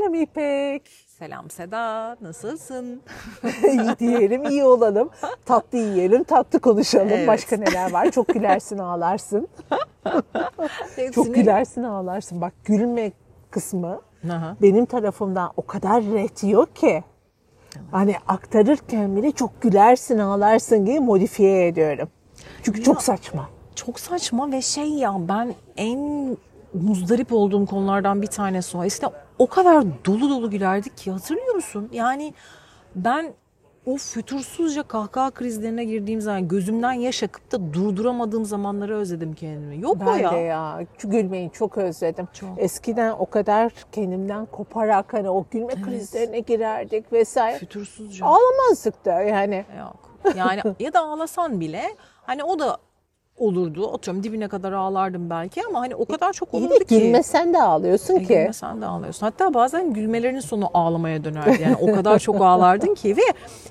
Selam İpek. Selam Seda, nasılsın? iyi diyelim, iyi olalım. Tatlı yiyelim, tatlı konuşalım. Evet. Başka neler var? Çok gülersin, ağlarsın. Çok gülersin, ağlarsın. Bak gülme kısmı Aha. benim tarafımdan o kadar retiyor ki. Hani aktarırken bile çok gülersin, ağlarsın gibi modifiye ediyorum. Çünkü ya, çok saçma. Çok saçma ve şey ya ben en muzdarip olduğum konulardan bir tanesi o. Eskiden o kadar dolu dolu gülerdik ki hatırlıyor musun? Yani ben o fütursuzca kahkaha krizlerine girdiğim zaman gözümden yaş akıp da durduramadığım zamanları özledim kendimi. Yok ben o ya. Ben de ya. Gülmeyi çok özledim. Çok. Eskiden o kadar kendimden koparak hani o gülme evet. krizlerine girerdik vesaire. Fütursuzca. Ağlamazdık da yani. Yok. Yani ya da ağlasan bile hani o da olurdu. Atıyorum dibine kadar ağlardım belki ama hani o kadar çok olurdu İyi de ki. gülmesen de ağlıyorsun e, ki. Gülmesen de ağlıyorsun. Hatta bazen gülmelerinin sonu ağlamaya dönerdi. Yani o kadar çok ağlardın ki ve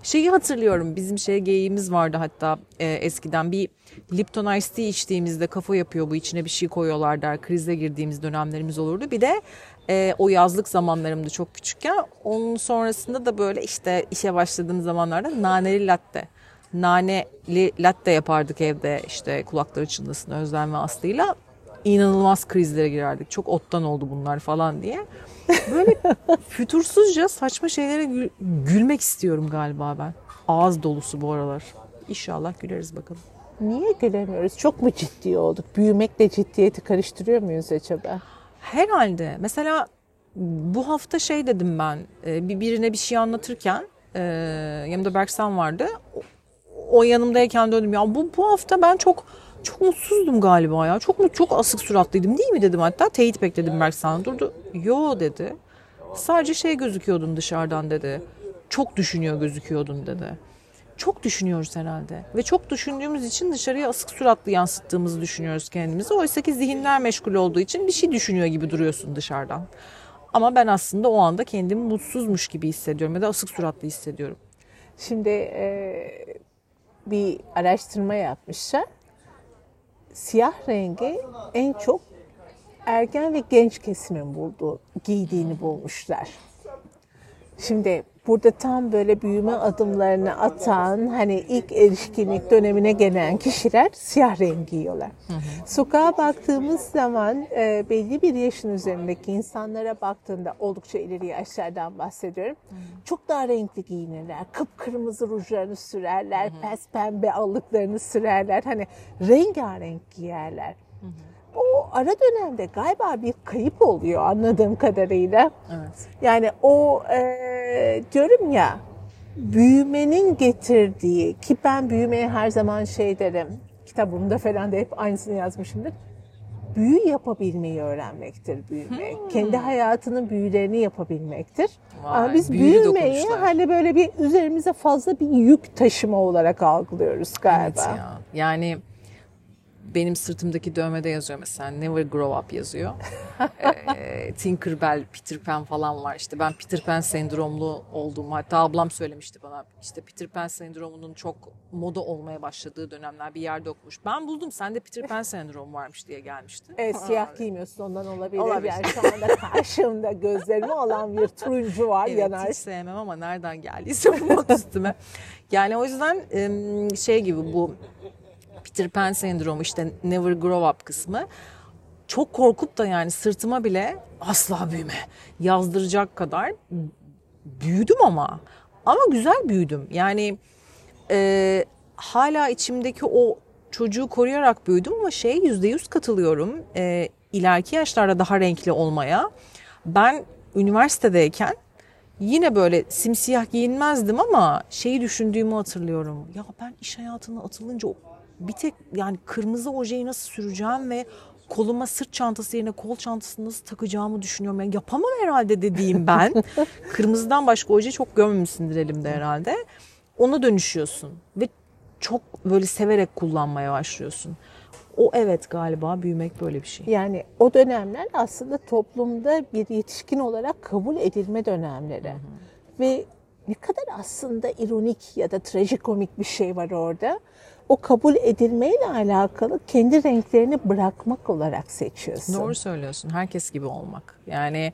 şeyi hatırlıyorum bizim şey geyiğimiz vardı hatta e, eskiden bir Lipton Ice Tea içtiğimizde kafa yapıyor bu içine bir şey koyuyorlar der. Krize girdiğimiz dönemlerimiz olurdu. Bir de e, o yazlık zamanlarımda çok küçükken onun sonrasında da böyle işte işe başladığım zamanlarda naneli latte naneli latte yapardık evde işte kulakları çınlasın Özlem ve Aslı'yla. inanılmaz krizlere girerdik. Çok ottan oldu bunlar falan diye. Böyle fütursuzca saçma şeylere gül- gülmek istiyorum galiba ben. Ağız dolusu bu aralar. İnşallah güleriz bakalım. Niye gülemiyoruz? Çok mu ciddi olduk? Büyümekle ciddiyeti karıştırıyor muyuz acaba? Herhalde. Mesela bu hafta şey dedim ben. E, bir birine bir şey anlatırken e, yanımda Berksan vardı o yanımdayken döndüm ya bu, bu hafta ben çok çok mutsuzdum galiba ya. Çok mu çok asık suratlıydım değil mi dedim hatta. Teyit bekledim Berk sana durdu. Yo dedi. Sadece şey gözüküyordun dışarıdan dedi. Çok düşünüyor gözüküyordun dedi. Çok düşünüyoruz herhalde. Ve çok düşündüğümüz için dışarıya asık suratlı yansıttığımızı düşünüyoruz kendimizi. Oysa ki zihinler meşgul olduğu için bir şey düşünüyor gibi duruyorsun dışarıdan. Ama ben aslında o anda kendimi mutsuzmuş gibi hissediyorum ya da asık suratlı hissediyorum. Şimdi bir araştırma yapmışlar. Siyah rengi en çok ergen ve genç kesimin bulduğu, giydiğini bulmuşlar. Şimdi burada tam böyle büyüme adımlarını atan hani ilk erişkinlik dönemine gelen kişiler siyah renk giyiyorlar. Hı hı. Sokağa baktığımız zaman e, belli bir yaşın üzerindeki insanlara baktığında oldukça ileri yaşlardan bahsediyorum. Hı hı. Çok daha renkli giyinirler. Kıpkırmızı rujlarını sürerler, hı hı. pes pembe allıklarını sürerler. Hani rengarenk giyerler. Hı hı o ara dönemde galiba bir kayıp oluyor anladığım kadarıyla. Evet. Yani o e, diyorum ya büyümenin getirdiği ki ben büyümeye her zaman şey derim kitabımda falan da hep aynısını yazmışımdır. Büyü yapabilmeyi öğrenmektir büyüme. Hmm. Kendi hayatının büyülerini yapabilmektir. Vay, Ama biz büyümeyi hani böyle bir üzerimize fazla bir yük taşıma olarak algılıyoruz galiba. Evet ya. Yani benim sırtımdaki dövmede yazıyor mesela Never Grow Up yazıyor. e, Tinkerbell, Peter Pan falan var. İşte ben Peter Pan sendromlu olduğumu hatta ablam söylemişti bana. İşte Peter Pan sendromunun çok moda olmaya başladığı dönemler bir yerde okumuş. Ben buldum sende Peter Pan sendromu varmış diye gelmişti. Evet siyah giymiyorsun ondan olabilir. olabilir. Yani şu anda karşımda gözlerime olan bir turuncu var evet, yanar. hiç sevmem ama nereden geldiyse bu üstüme. Yani o yüzden şey gibi bu Peter Pan sendromu işte never grow up kısmı. Çok korkup da yani sırtıma bile asla büyüme. Yazdıracak kadar büyüdüm ama. Ama güzel büyüdüm. Yani e, hala içimdeki o çocuğu koruyarak büyüdüm ama şey yüzde yüz katılıyorum e, ileriki yaşlarda daha renkli olmaya. Ben üniversitedeyken yine böyle simsiyah giyinmezdim ama şeyi düşündüğümü hatırlıyorum. Ya ben iş hayatına atılınca bir tek yani kırmızı ojeyi nasıl süreceğim ve koluma sırt çantası yerine kol çantasını nasıl takacağımı düşünüyorum. Yani yapamam herhalde dediğim ben. Kırmızıdan başka oje çok görmemişsindir elimde herhalde. Ona dönüşüyorsun ve çok böyle severek kullanmaya başlıyorsun. O evet galiba büyümek böyle bir şey. Yani o dönemler aslında toplumda bir yetişkin olarak kabul edilme dönemleri. Hı hı. Ve ne kadar aslında ironik ya da trajikomik bir şey var orada o kabul edilmeyle alakalı kendi renklerini bırakmak olarak seçiyorsun. Doğru söylüyorsun. Herkes gibi olmak. Yani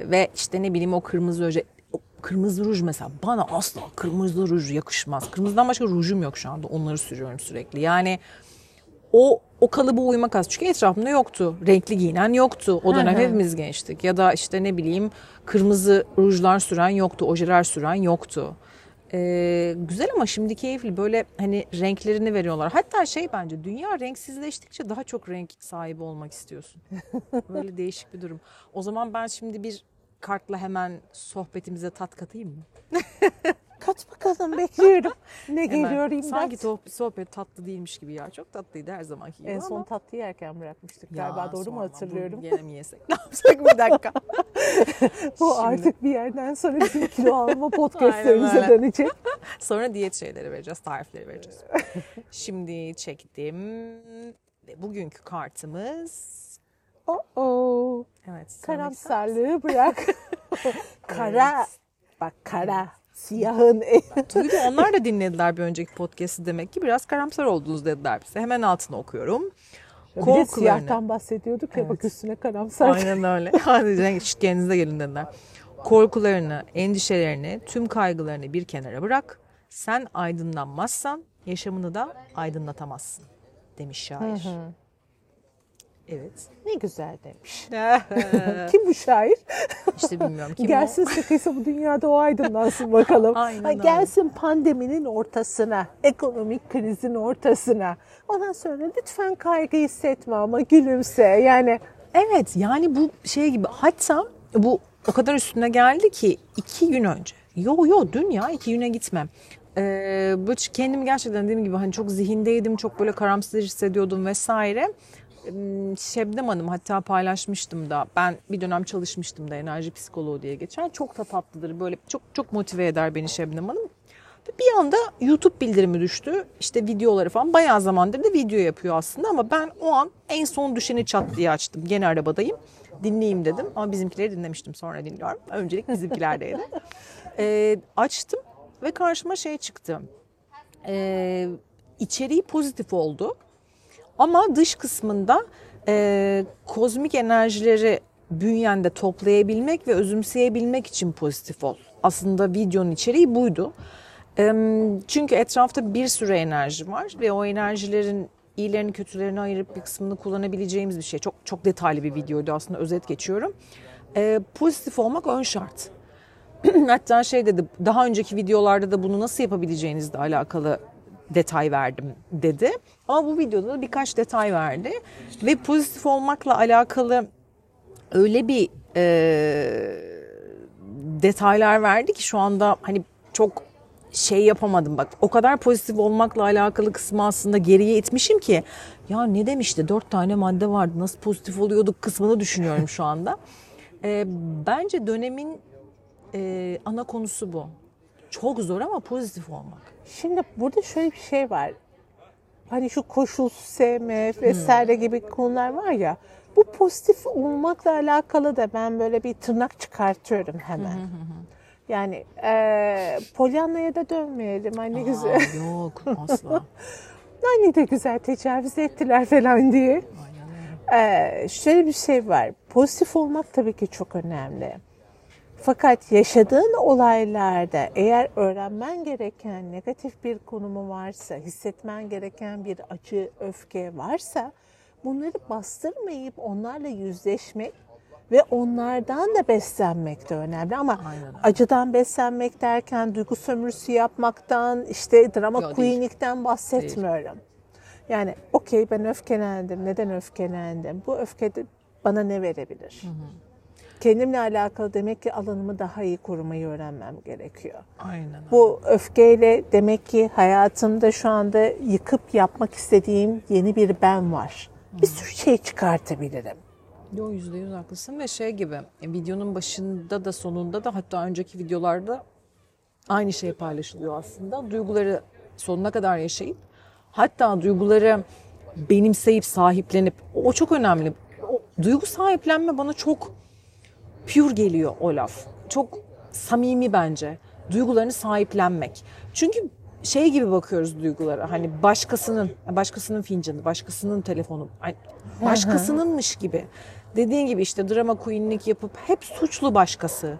Ve işte ne bileyim o kırmızı öce o kırmızı ruj mesela bana asla kırmızı ruj yakışmaz. Kırmızıdan başka rujum yok şu anda. Onları sürüyorum sürekli. Yani o o kalıba uymak az. Çünkü etrafımda yoktu. Renkli giyinen yoktu. O dönem Hı hı. hepimiz gençtik. Ya da işte ne bileyim kırmızı rujlar süren yoktu. Ojeler süren yoktu. Ee, güzel ama şimdi keyifli böyle hani renklerini veriyorlar. Hatta şey bence dünya renksizleştikçe daha çok renk sahibi olmak istiyorsun. Böyle değişik bir durum. O zaman ben şimdi bir kartla hemen sohbetimize tat katayım mı? Kat bakalım bekliyorum. Ne geliyor imdat? Sanki sohbet tatlı değilmiş gibi ya. Çok tatlıydı her zamanki gibi En ama. son tatlı yerken bırakmıştık Ya galiba doğru mu hatırlıyorum? Bu gene mi yesek? Ne yapsak bir dakika. Bu Şimdi- artık bir yerden sonra bizim kilo alma podcastlerimize dönecek. Sonra diyet şeyleri vereceğiz, tarifleri vereceğiz. Şimdi çektim. Ve bugünkü kartımız... Oh oh. Evet. Karamsarlığı bırak. kara. Bak kara. Siyahın. Duydu onlar da dinlediler bir önceki podcast'i demek ki biraz karamsar oldunuz dediler bize. Hemen altına okuyorum. bir de Korkularını. siyahtan bahsediyorduk ya bak üstüne karamsar. Aynen öyle. Hadi kendinize gelin dediler. Korkularını, endişelerini, tüm kaygılarını bir kenara bırak. Sen aydınlanmazsan yaşamını da aydınlatamazsın demiş şair. Evet. Ne güzel demiş. Kim bu şair? işte bilmiyorum kim gelsin sıkıysa bu dünyada o aydınlansın bakalım. Aynen Ha, gelsin pandeminin ortasına, ekonomik krizin ortasına. Ondan sonra lütfen kaygı hissetme ama gülümse. Yani o. Evet yani bu şey gibi hatta bu o kadar üstüne geldi ki iki gün önce. Yo yo dün ya iki güne gitmem. Ee, bu kendimi gerçekten dediğim gibi hani çok zihindeydim, çok böyle karamsar hissediyordum vesaire. Ee, Şebnem Hanım hatta paylaşmıştım da ben bir dönem çalışmıştım da enerji psikoloğu diye geçer. Çok da tatlıdır böyle çok çok motive eder beni Şebnem Hanım. Bir anda YouTube bildirimi düştü. İşte videoları falan bayağı zamandır da video yapıyor aslında ama ben o an en son düşeni çat diye açtım. Gene arabadayım. Dinleyeyim dedim ama bizimkileri dinlemiştim sonra dinliyorum. Öncelik bizimkilerdeydi. Ee, açtım ve karşıma şey çıktı. Ee, içeriği pozitif oldu. Ama dış kısmında e, kozmik enerjileri bünyende toplayabilmek ve özümseyebilmek için pozitif ol. Aslında videonun içeriği buydu. E, çünkü etrafta bir sürü enerji var ve o enerjilerin iyilerini kötülerini ayırıp bir kısmını kullanabileceğimiz bir şey. Çok çok detaylı bir videoydu aslında özet geçiyorum. E, pozitif olmak ön şart. Hatta şey dedi daha önceki videolarda da bunu nasıl yapabileceğinizle alakalı detay verdim dedi. Ama bu videoda da birkaç detay verdi. Ve pozitif olmakla alakalı öyle bir e, detaylar verdi ki şu anda hani çok şey yapamadım bak. O kadar pozitif olmakla alakalı kısmı aslında geriye itmişim ki ya ne demişti dört tane madde vardı nasıl pozitif oluyorduk kısmını düşünüyorum şu anda. E, bence dönemin e, ana konusu bu. Çok zor ama pozitif olmak. şimdi burada şöyle bir şey var. Hani şu koşulsuz sevme vesaire gibi konular var ya. Bu pozitif olmakla alakalı da ben böyle bir tırnak çıkartıyorum hemen. Yani e, Pollyanna'ya da dönmeyelim. Ay ne güzel. Aa, yok asla. Ay ne de güzel tecavüz ettiler falan diye. Ee, şöyle bir şey var. Pozitif olmak tabii ki çok önemli. Fakat yaşadığın olaylarda eğer öğrenmen gereken negatif bir konumu varsa, hissetmen gereken bir acı, öfke varsa bunları bastırmayıp onlarla yüzleşmek ve onlardan da beslenmek de önemli. Ama Aynen acıdan beslenmek derken duygu sömürüsü yapmaktan, işte drama değil. queenlikten bahsetmiyorum. Yani okey ben öfkelendim. Neden öfkelendim? Bu öfke de bana ne verebilir? Kendimle alakalı demek ki alanımı daha iyi korumayı öğrenmem gerekiyor. Aynen. Bu öfkeyle demek ki hayatımda şu anda yıkıp yapmak istediğim yeni bir ben var. Bir sürü şey çıkartabilirim. Yo yüzde yüz haklısın ve şey gibi e, videonun başında da sonunda da hatta önceki videolarda aynı şey paylaşılıyor aslında. Duyguları sonuna kadar yaşayıp hatta duyguları benimseyip sahiplenip o çok önemli. O, duygu sahiplenme bana çok pure geliyor o laf. Çok samimi bence. Duygularını sahiplenmek. Çünkü şey gibi bakıyoruz duygulara. Hani başkasının, başkasının fincanı, başkasının telefonu, başkasınınmış gibi. dediğin gibi işte drama queenlik yapıp hep suçlu başkası.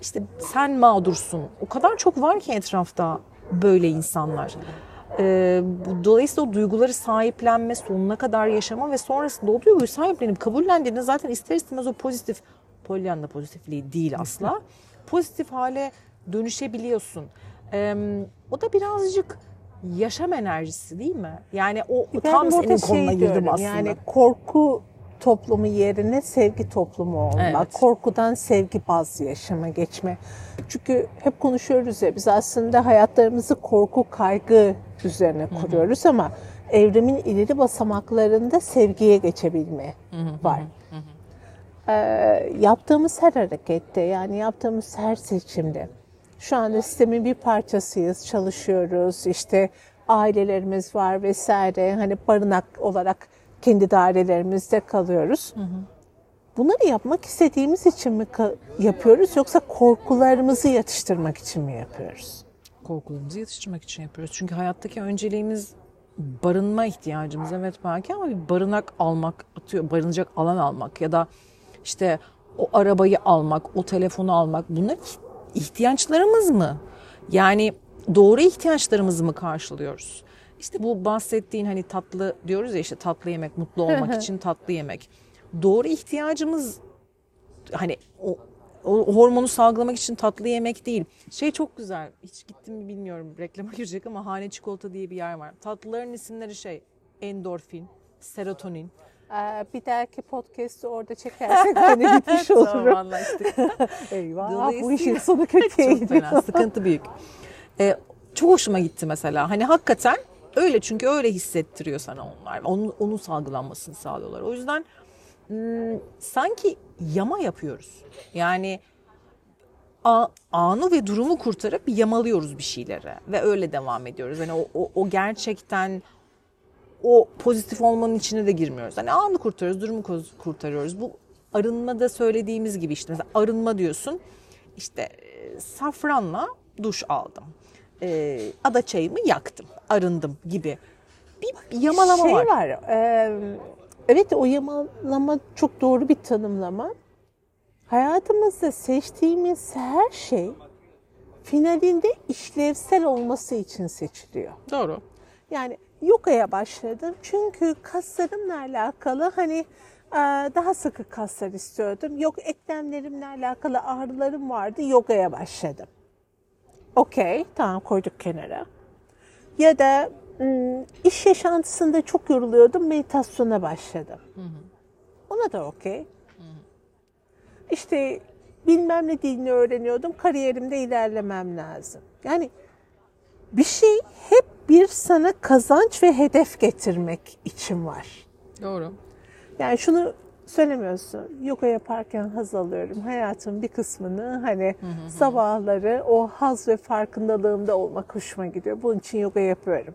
İşte sen mağdursun. O kadar çok var ki etrafta böyle insanlar. Ee, dolayısıyla o duyguları sahiplenme, sonuna kadar yaşama ve sonrasında o duyguyu sahiplenip kabullendiğinde zaten ister istemez o pozitif, Pollyanna pozitifliği değil asla, pozitif hale dönüşebiliyorsun. Ee, o da birazcık yaşam enerjisi değil mi? Yani o Ben tam senin şey konuna girdim diyorum, aslında. Yani korku toplumu yerine sevgi toplumu olmak. Evet. Korkudan sevgi bazlı yaşama geçme. Çünkü hep konuşuyoruz ya biz aslında hayatlarımızı korku, kaygı üzerine kuruyoruz ama evrimin ileri basamaklarında sevgiye geçebilme var. Ee, yaptığımız her harekette yani yaptığımız her seçimde şu anda sistemin bir parçasıyız, çalışıyoruz, işte ailelerimiz var vesaire hani barınak olarak kendi dairelerimizde kalıyoruz. Bunları yapmak istediğimiz için mi yapıyoruz yoksa korkularımızı yatıştırmak için mi yapıyoruz? korkularımızı yatıştırmak için yapıyoruz. Çünkü hayattaki önceliğimiz barınma ihtiyacımız evet belki ama bir barınak almak, atıyor barınacak alan almak ya da işte o arabayı almak, o telefonu almak bunlar ihtiyaçlarımız mı? Yani doğru ihtiyaçlarımızı mı karşılıyoruz? İşte bu bahsettiğin hani tatlı diyoruz ya işte tatlı yemek, mutlu olmak için tatlı yemek. Doğru ihtiyacımız hani o, o hormonu salgılamak için tatlı yemek değil. Şey çok güzel. Hiç gittim mi bilmiyorum. Reklama girecek ama Hane Çikolata diye bir yer var. Tatlıların isimleri şey endorfin, serotonin. Ee, bir dahaki podcast'ı orada çekersek hani bitmiş olurum. Tamam anlaştık. Eyvah bu işin sonu kötüye çok gidiyor. fena. Sıkıntı büyük. Ee, çok hoşuma gitti mesela. Hani hakikaten öyle çünkü öyle hissettiriyor sana onlar. Onun, onun salgılanmasını sağlıyorlar. O yüzden hmm, sanki yama yapıyoruz. Yani a- anı ve durumu kurtarıp yamalıyoruz bir şeylere ve öyle devam ediyoruz. Yani o, o, o gerçekten o pozitif olmanın içine de girmiyoruz. Hani anı kurtarıyoruz, durumu kurtarıyoruz. Bu arınmada söylediğimiz gibi işte mesela arınma diyorsun. İşte e, safranla duş aldım. E, ada çayımı yaktım, arındım gibi. Bir yamalama şey var. var. e, evet o yamalama çok doğru bir tanımlama. Hayatımızda seçtiğimiz her şey finalinde işlevsel olması için seçiliyor. Doğru. Yani yogaya başladım çünkü kaslarımla alakalı hani e, daha sıkı kaslar istiyordum. Yok eklemlerimle alakalı ağrılarım vardı yogaya başladım. Okey tamam koyduk kenara. Ya da ım, iş yaşantısında çok yoruluyordum meditasyona başladım. Ona da okey. İşte bilmem ne dilini öğreniyordum kariyerimde ilerlemem lazım. Yani bir şey hep bir sana kazanç ve hedef getirmek için var. Doğru. Yani şunu söylemiyorsun. Yoga yaparken haz alıyorum. Hayatın bir kısmını hani sabahları o haz ve farkındalığımda olmak hoşuma gidiyor. Bunun için yoga yapıyorum.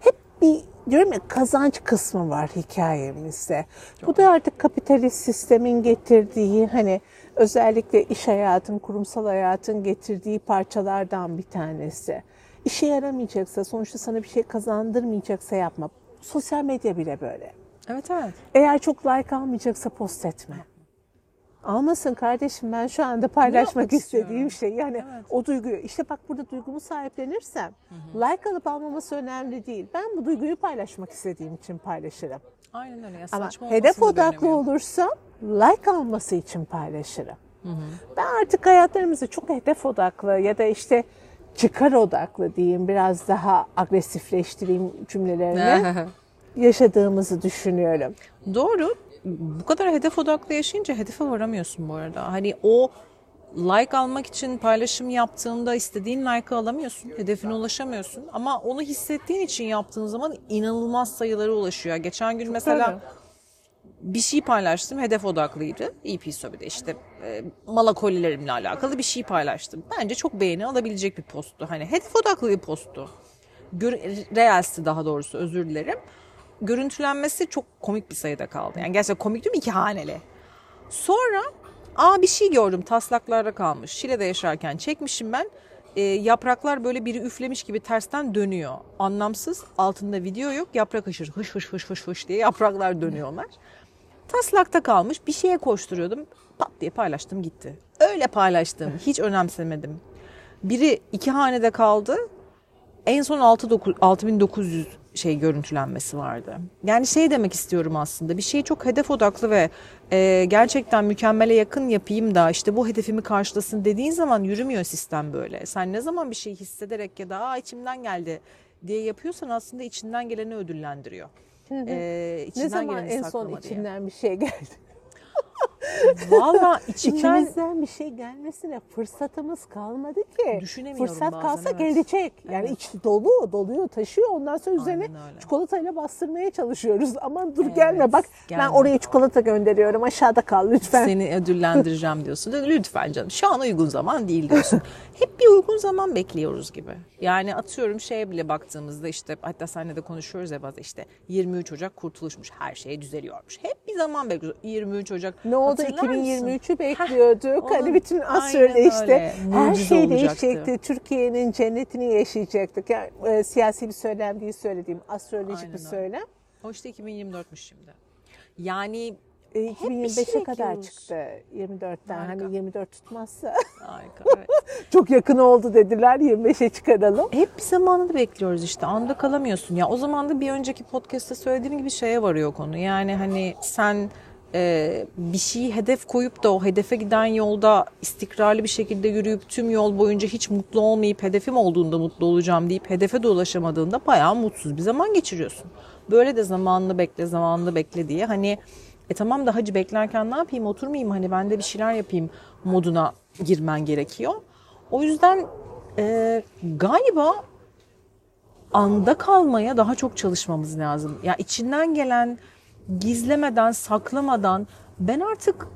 Hep bir diyorum ya kazanç kısmı var hikayemizde. Bu da artık kapitalist sistemin getirdiği hani özellikle iş hayatın, kurumsal hayatın getirdiği parçalardan bir tanesi. İşe yaramayacaksa, sonuçta sana bir şey kazandırmayacaksa yapma. Sosyal medya bile böyle. Evet evet. Eğer çok like almayacaksa post etme. Almasın kardeşim ben şu anda paylaşmak istediğim istiyorum? şey. Yani o duyguyu işte bak burada duygumu sahiplenirsem like alıp almaması önemli değil. Ben bu duyguyu paylaşmak istediğim için paylaşırım. Aynen öyle. Ya, Ama hedef odaklı olursam like alması için paylaşırım. Ben artık hayatlarımızda çok hedef odaklı ya da işte çıkar odaklı diyeyim biraz daha agresifleştireyim cümlelerimi yaşadığımızı düşünüyorum. Doğru. Bu kadar hedef odaklı yaşayınca hedefe varamıyorsun bu arada. Hani o like almak için paylaşım yaptığında istediğin like'ı alamıyorsun. Hedefine ulaşamıyorsun. Ama onu hissettiğin için yaptığın zaman inanılmaz sayılara ulaşıyor. Geçen gün mesela Tabii. Bir şey paylaştım. Hedef odaklıydı. EP Sobi'de işte e, mala kolilerimle alakalı bir şey paylaştım. Bence çok beğeni alabilecek bir posttu. Hani hedef odaklı bir posttu. Gör, Reels'ti daha doğrusu özür dilerim. Görüntülenmesi çok komik bir sayıda kaldı. Yani gerçekten komik değil mi? İki haneli. Sonra aa bir şey gördüm taslaklarda kalmış. Şile'de yaşarken çekmişim ben. E, yapraklar böyle biri üflemiş gibi tersten dönüyor. Anlamsız. Altında video yok. Yaprak hışır hış hış hış hış hış diye yapraklar dönüyorlar. taslakta kalmış bir şeye koşturuyordum. Pat diye paylaştım gitti. Öyle paylaştım. Hiç önemsemedim. Biri iki hanede kaldı. En son 6 dokuz- 6900 şey görüntülenmesi vardı. Yani şey demek istiyorum aslında. Bir şeyi çok hedef odaklı ve e, gerçekten mükemmele yakın yapayım da işte bu hedefimi karşılasın dediğin zaman yürümüyor sistem böyle. Sen ne zaman bir şey hissederek ya da Aa, içimden geldi diye yapıyorsan aslında içinden geleni ödüllendiriyor. E, içinden Ne zaman en son saklama diye. içinden bir şey geldi? Valla içimden İçimizden bir şey gelmesine fırsatımız kalmadı ki. Düşünemiyorum Fırsat bazen, kalsa evet. gelecek. Yani Evet. içi dolu, doluyor, taşıyor. Ondan sonra üzerine öyle. çikolatayla bastırmaya çalışıyoruz. Aman dur Evet, gelme bak ben gelme. oraya çikolata gönderiyorum. Aşağıda kal lütfen. seni ödüllendireceğim diyorsun. Lütfen canım şu an uygun zaman değil diyorsun. Hep bir uygun zaman bekliyoruz gibi. Yani atıyorum şeye bile baktığımızda işte hatta seninle de konuşuyoruz ya bazen işte 23 Ocak kurtuluşmuş her şey düzeliyormuş. Hep bir zaman bekliyoruz. 23 Ocak Ne oldu? Mısın? 2023'ü bekliyorduk. hani bütün astroloji işte öyle. her Mucize şey olacaktı. değişecekti. Türkiye'nin cennetini yaşayacaktık. Yani, e, siyasi bir söylem değil söylediğim. Astrolojik Aynen bir öyle. söylem. O işte 2024'müş şimdi. Yani E, bir 2025'e şey kadar bekliyoruz. çıktı 24'ten. Harika. Hani 24 tutmazsa harika evet. çok yakın oldu dediler 25'e çıkaralım. Hep bir zamanını bekliyoruz işte. Anda kalamıyorsun. Ya o zaman da bir önceki podcast'te söylediğim gibi şeye varıyor konu. Yani hani sen e, bir şeyi hedef koyup da o hedefe giden yolda istikrarlı bir şekilde yürüyüp tüm yol boyunca hiç mutlu olmayıp hedefim olduğunda mutlu olacağım deyip hedefe de ulaşamadığında bayağı mutsuz bir zaman geçiriyorsun. Böyle de zamanını bekle, zamanını bekle diye hani e tamam da hacı beklerken ne yapayım oturmayayım hani ben de bir şeyler yapayım moduna girmen gerekiyor. O yüzden e, galiba anda kalmaya daha çok çalışmamız lazım. Ya içinden gelen gizlemeden, saklamadan ben artık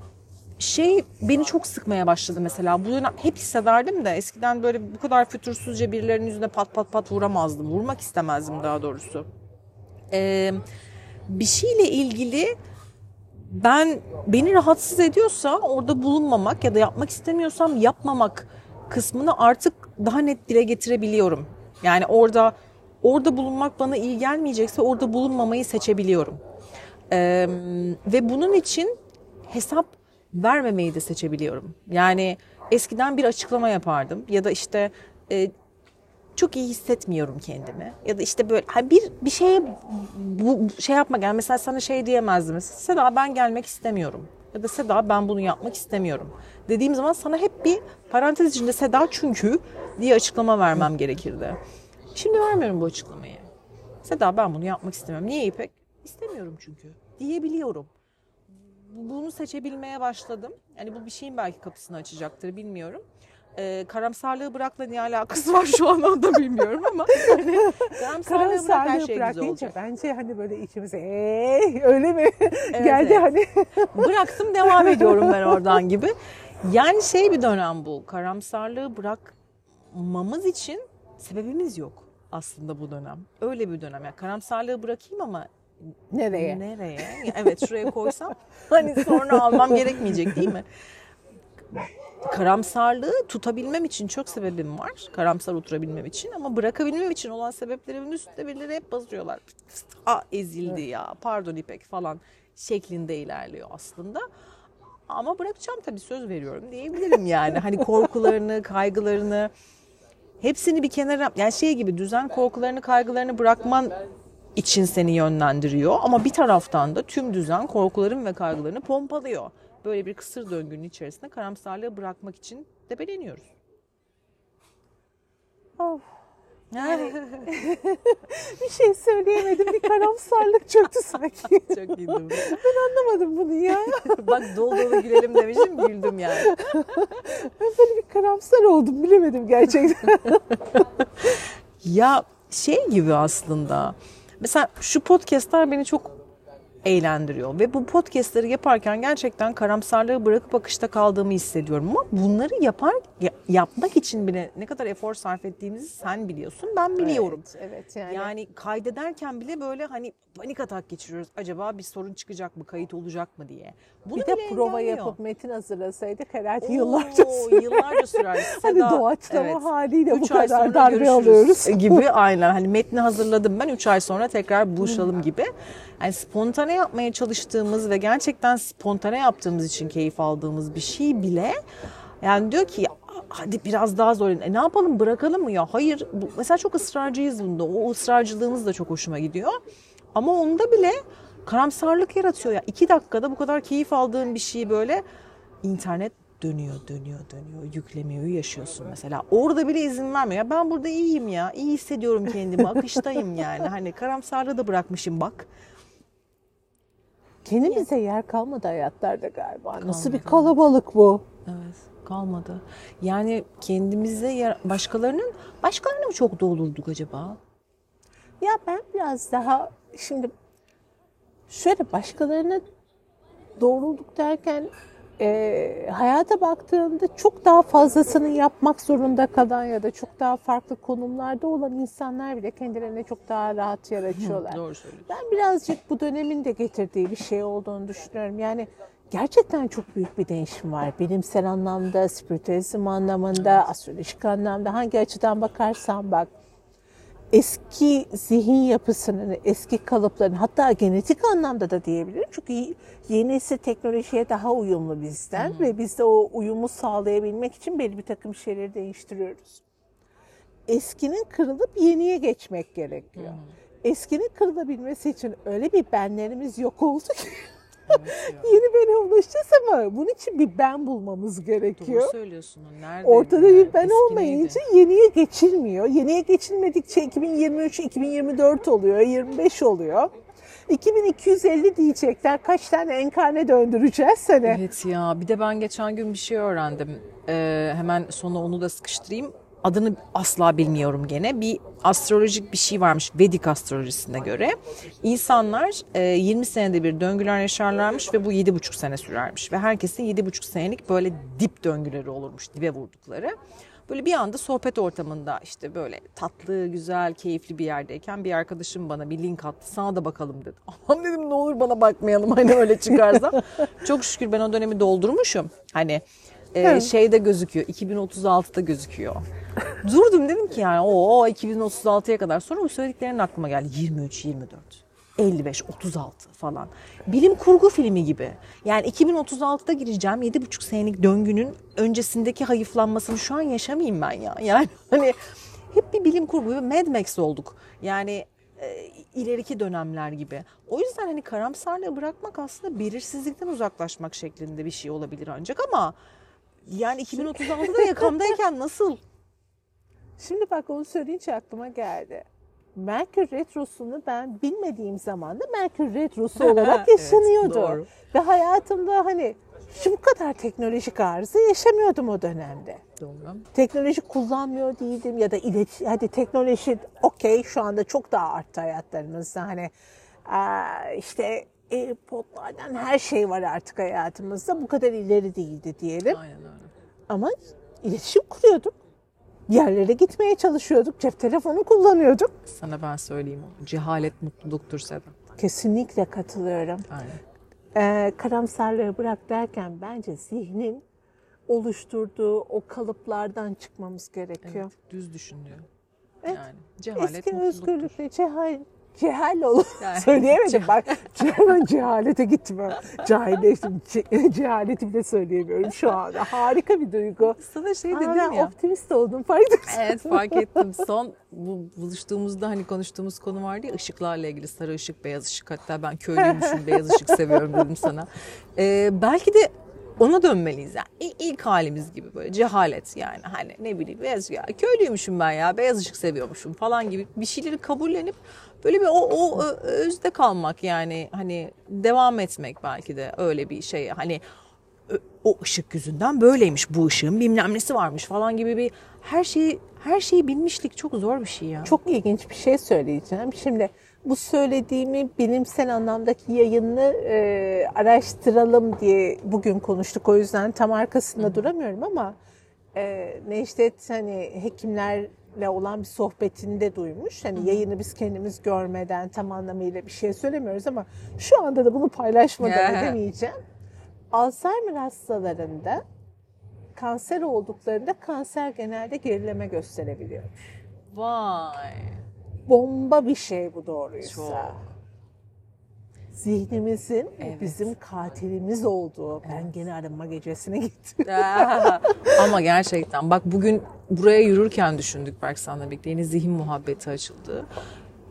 şey beni çok sıkmaya başladı mesela. Bu hep hissederdim de eskiden böyle bu kadar fütursuzca birilerinin yüzüne pat pat pat vuramazdım. Vurmak istemezdim daha doğrusu. Ee, bir şeyle ilgili ben beni rahatsız ediyorsa orada bulunmamak ya da yapmak istemiyorsam yapmamak kısmını artık daha net dile getirebiliyorum. Yani orada orada bulunmak bana iyi gelmeyecekse orada bulunmamayı seçebiliyorum. Ee, ve bunun için hesap vermemeyi de seçebiliyorum. Yani eskiden bir açıklama yapardım ya da işte e, çok iyi hissetmiyorum kendimi. Ya da işte böyle ha bir bir şeye bu şey yapmak yani mesela sana şey diyemezdim. Seda ben gelmek istemiyorum. Ya da Seda ben bunu yapmak istemiyorum. Dediğim zaman sana hep bir parantez içinde Seda çünkü diye açıklama vermem gerekirdi. Şimdi vermiyorum bu açıklamayı. Seda ben bunu yapmak istemiyorum. Niye İpek? İstemiyorum çünkü. Diyebiliyorum. Bunu seçebilmeye başladım. Yani bu bir şeyin belki kapısını açacaktır bilmiyorum e, karamsarlığı bırakla ne alakası var şu an onu da bilmiyorum ama hani karamsarlığı bırak her Karamsarlığı şey bırak güzel olacak. bence hani böyle içimize eee öyle mi? Geldi evet. hani. Bıraktım devam ediyorum ben oradan gibi. Yani şey bir dönem bu. Karamsarlığı bırakmamız için sebebimiz yok aslında bu dönem. Öyle bir dönem. Yani karamsarlığı bırakayım ama Nereye? nereye? Evet şuraya koysam hani sonra almam gerekmeyecek değil mi? Karamsarlığı tutabilmem için çok sebebim var. Karamsar oturabilmem için ama bırakabilmem için olan sebeplerimin üstünde birileri hep basıyorlar. Aa ezildi ya pardon İpek falan şeklinde ilerliyor aslında. Ama bırakacağım tabii söz veriyorum diyebilirim yani. Hani korkularını, kaygılarını hepsini bir kenara yani şey gibi düzen korkularını, kaygılarını bırakman için seni yönlendiriyor ama bir taraftan da tüm düzen korkuların ve kaygılarını pompalıyor. Böyle bir kısır döngünün içerisinde karamsarlığı bırakmak için debeleniyoruz. Of. Yani Bir şey söyleyemedim. Bir karamsarlık çöktü sanki. çok güldüm. Anlamadım bunu ya. Bak dolu dolu gülelim demişim güldüm yani. Ben böyle bir karamsar oldum. Bilemedim gerçekten. Ya şey gibi aslında. Mesela şu podcastler beni çok eğlendiriyor ve bu podcastleri yaparken gerçekten karamsarlığı bırakıp akışta kaldığımı hissediyorum ama bunları yapar ya- yapmak için bile ne kadar efor sarf ettiğimizi sen biliyorsun ben biliyorum. Evet, evet yani. Yani kaydederken bile böyle hani panik atak geçiriyoruz. Acaba bir sorun çıkacak mı, kayıt olacak mı diye. Bunu bir de prova engelliyor. yapıp metin hazırlasaydık herhalde Oo, yıllarca sürer. yıllarca sürer. Hani doğaçlama haliyle bu kadar darbe alıyoruz. gibi aynen hani metni hazırladım ben 3 ay sonra tekrar buluşalım gibi. Yani spontane yapmaya çalıştığımız ve gerçekten spontane yaptığımız için keyif aldığımız bir şey bile yani diyor ki hadi biraz daha zor. E ne yapalım bırakalım mı ya? Hayır. Bu, mesela çok ısrarcıyız bunda. O ısrarcılığımız da çok hoşuma gidiyor. Ama onda bile karamsarlık yaratıyor ya. iki dakikada bu kadar keyif aldığın bir şeyi böyle internet dönüyor, dönüyor, dönüyor. Yüklemiyor, yaşıyorsun mesela. Orada bile izin vermiyor. Ya ben burada iyiyim ya. iyi hissediyorum kendimi. Akıştayım yani. Hani karamsarlığı da bırakmışım bak. Kendimize yer kalmadı hayatlarda galiba. Nasıl bir kalabalık bu? Evet kalmadı. Yani kendimize yer, başkalarının başkalarına mı çok doldurduk acaba? Ya ben biraz daha şimdi şöyle başkalarına doğruluk derken e, hayata baktığımda çok daha fazlasını yapmak zorunda kalan ya da çok daha farklı konumlarda olan insanlar bile kendilerine çok daha rahat yer açıyorlar. Doğru söylüyorsun. Ben birazcık bu dönemin de getirdiği bir şey olduğunu düşünüyorum. Yani gerçekten çok büyük bir değişim var. Bilimsel anlamda, spiritüalizm anlamında, astrolojik anlamda hangi açıdan bakarsan bak eski zihin yapısının, eski kalıpların hatta genetik anlamda da diyebilirim. Çünkü yeni nesil teknolojiye daha uyumlu bizden ve biz de o uyumu sağlayabilmek için belli bir takım şeyleri değiştiriyoruz. Eskinin kırılıp yeniye geçmek gerekiyor. Eskinin kırılabilmesi için öyle bir benlerimiz yok oldu ki yeni bene ulaşacağız ama bunun için bir ben bulmamız gerekiyor. Doğru söylüyorsun. Nerede? Ortada bir ben Eski olmayınca neydi? yeniye geçilmiyor. Yeniye geçilmedikçe 2023, 2024 oluyor, 25 oluyor. 2250 diyecekler. Kaç tane enkarne döndüreceğiz hani? Evet ya bir de ben geçen gün bir şey öğrendim. Ee, hemen sona onu da sıkıştırayım. Adını asla bilmiyorum gene. Bir astrolojik bir şey varmış Vedik astrolojisine göre. İnsanlar e, 20 senede bir döngüler yaşarlarmış ve bu 7,5 sene sürermiş. Ve herkesin 7,5 senelik böyle dip döngüleri olurmuş, dibe vurdukları. Böyle bir anda sohbet ortamında işte böyle tatlı, güzel, keyifli bir yerdeyken bir arkadaşım bana bir link attı. Sana da bakalım dedi. Aman dedim ne olur bana bakmayalım hani öyle çıkarsa. Çok şükür ben o dönemi doldurmuşum. Hani e, şeyde gözüküyor. 2036'da gözüküyor. Durdum dedim ki yani o 2036'ya kadar sonra bu söylediklerin aklıma geldi. 23, 24. 55, 36 falan. Bilim kurgu filmi gibi. Yani 2036'da gireceğim 7,5 senelik döngünün öncesindeki hayıflanmasını şu an yaşamayayım ben ya. Yani hani hep bir bilim kurgu, bir Mad Max olduk. Yani e, ileriki dönemler gibi. O yüzden hani karamsarlığı bırakmak aslında belirsizlikten uzaklaşmak şeklinde bir şey olabilir ancak ama yani 2036'da yakamdayken nasıl? Şimdi bak onu söyleyince aklıma geldi. Merkür Retrosu'nu ben bilmediğim zaman da Merkür Retrosu olarak Evet, yaşanıyordu. doğru. Ve hayatımda hani şu bu kadar teknolojik arıza yaşamıyordum o dönemde. Doğru. teknoloji kullanmıyor değildim ya da iletişim, hadi teknoloji okey şu anda çok daha arttı hayatlarımızda. Hani işte AirPod'lardan her şey var artık hayatımızda. Bu kadar ileri değildi diyelim. Aynen öyle. Ama iletişim kuruyorduk. Bir yerlere gitmeye çalışıyorduk. Cep telefonu kullanıyorduk. Sana ben söyleyeyim. Cehalet mutluluktur Seda. Kesinlikle katılıyorum. Aynen. Ee, karamsarlığı bırak derken bence zihnin oluşturduğu o kalıplardan çıkmamız gerekiyor. Evet, düz düşün diyor. Evet. Yani cehalet Eski mutluluktur. özgürlükle cehal, cehal ol. Yani- Söyleyemedim bak. Hemen cehalete gitme. Cahilleştim. Ce- cehaleti bile söyleyemiyorum şu anda. Harika bir duygu. Sana şey Aa, dedim ben ya. optimist oldum farkında mısın? Evet fark ettim. Son bu buluştuğumuzda hani konuştuğumuz konu vardı ya ışıklarla ilgili sarı ışık, beyaz ışık. Hatta ben köylüymüşüm, beyaz ışık seviyorum dedim sana. Ee, belki de ona dönmeliyiz yani. İlk halimiz gibi böyle cehalet yani hani ne bileyim beyaz ya köylüymüşüm ben ya beyaz ışık seviyormuşum falan gibi bir şeyleri kabullenip böyle bir o, o özde kalmak yani hani devam etmek belki de öyle bir şey hani o ışık yüzünden böyleymiş bu ışığın bilmem nesi varmış falan gibi bir her şeyi her şeyi bilmişlik çok zor bir şey ya. Çok ilginç bir şey söyleyeceğim. Şimdi bu söylediğimi bilimsel anlamdaki yayını e, araştıralım diye bugün konuştuk. O yüzden tam arkasında duramıyorum ama e, Necdet hani hekimler ile olan bir sohbetinde duymuş. Hani yayını biz kendimiz görmeden tam anlamıyla bir şey söylemiyoruz ama şu anda da bunu paylaşmadan edemeyeceğim. Alzheimer hastalarında kanser olduklarında kanser genelde gerileme gösterebiliyor. Vay. Bomba bir şey bu doğruysa. Çok. Zihnimizin Evet. bizim katilimiz olduğu. Ben gene arınma gecesine gittim. Ama gerçekten bak bugün buraya yürürken düşündük Berksan'la birlikte yeni zihin muhabbeti açıldı.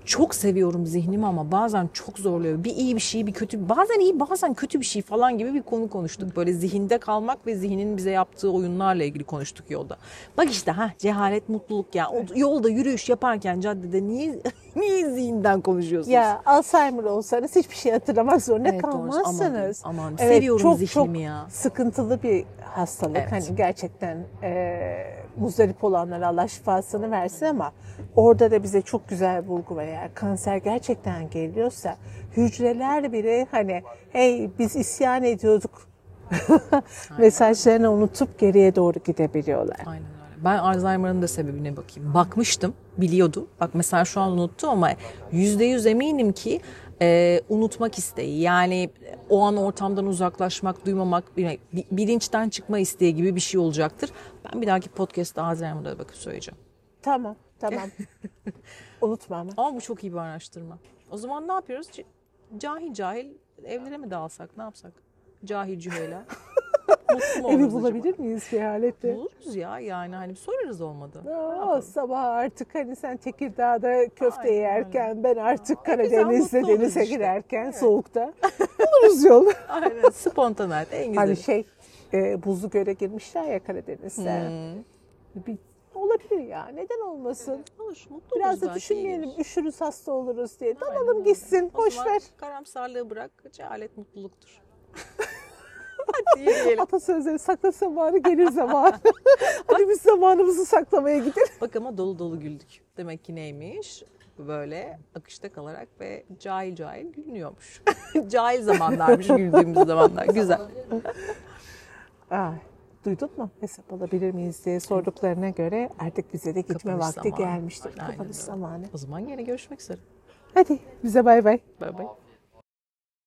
Çok seviyorum zihnimi ama bazen çok zorluyor. Bir iyi bir şey, bir kötü, bazen iyi bazen kötü bir şey falan gibi bir konu konuştuk. Böyle zihinde kalmak ve zihnin bize yaptığı oyunlarla ilgili konuştuk yolda. Bak işte ha cehalet mutluluk ya. O yolda yürüyüş yaparken caddede niye niye zihinden konuşuyorsunuz? Ya Alzheimer olsanız hiçbir şey hatırlamak zorunda Evet, kalmazsınız. Aman, aman. Evet, Seviyorum çok, zihnimi çok ya. sıkıntılı bir hastalık. Evet. Hani gerçekten e, muzdarip olanlara Allah şifasını versin ama orada da bize çok güzel bulgu var. Eğer kanser gerçekten geliyorsa hücreler bile hani hey biz isyan ediyorduk mesajlarını unutup geriye doğru gidebiliyorlar. Aynen öyle. Ben Alzheimer'ın da sebebine bakayım. Bakmıştım, biliyordum. Bak mesela şu an unuttum ama yüzde yüz eminim ki e, unutmak isteği. Yani o an ortamdan uzaklaşmak, duymamak, bi- bilinçten çıkma isteği gibi bir şey olacaktır. Ben bir dahaki podcast'ta Alzheimer'da bakıp söyleyeceğim. Tamam tamam. Unutma ama. Ama bu çok iyi bir araştırma. O zaman ne yapıyoruz? Cahil cahil evlere mi dağılsak, ne yapsak? Cahil cüheyla. Mutlu mu Evi bulabilir miyiz cehalette? acaba? Buluruz ya yani hani sorarız olmadı. Aa, sabah artık hani sen Tekirdağ'da köfte Aynen yerken ben artık güzel, Karadeniz'de denize işte. girerken soğukta buluruz yolu. Aynen spontanen en güzeli. hani şey e, buzlu göle girmişler ya Karadeniz'de. Hmm. Bir, olabilir ya neden olmasın? Olur, mutlu Biraz da düşünmeyelim iyidir. üşürüz hasta oluruz diye. Dalalım gitsin boş ver. Karamsarlığı bırak, cehalet mutluluktur. Hadi yürüyelim. Atasözleri sakla zamanı gelir zamanı. Hadi biz zamanımızı saklamaya gidelim. Bak ama dolu dolu güldük. Demek ki neymiş? Böyle akışta kalarak ve cahil cahil gülünüyormuş. cahil zamanlarmış güldüğümüz zamanlar. Güzel. Ay, duydun mu? Hesap alabilir miyiz diye sorduklarına göre artık bize de gitme Kapanış vakti zamanı. gelmiştir. Aynen Kapanış öyle. zamanı. O zaman yine görüşmek üzere. Hadi bize bay bay. Bay bay.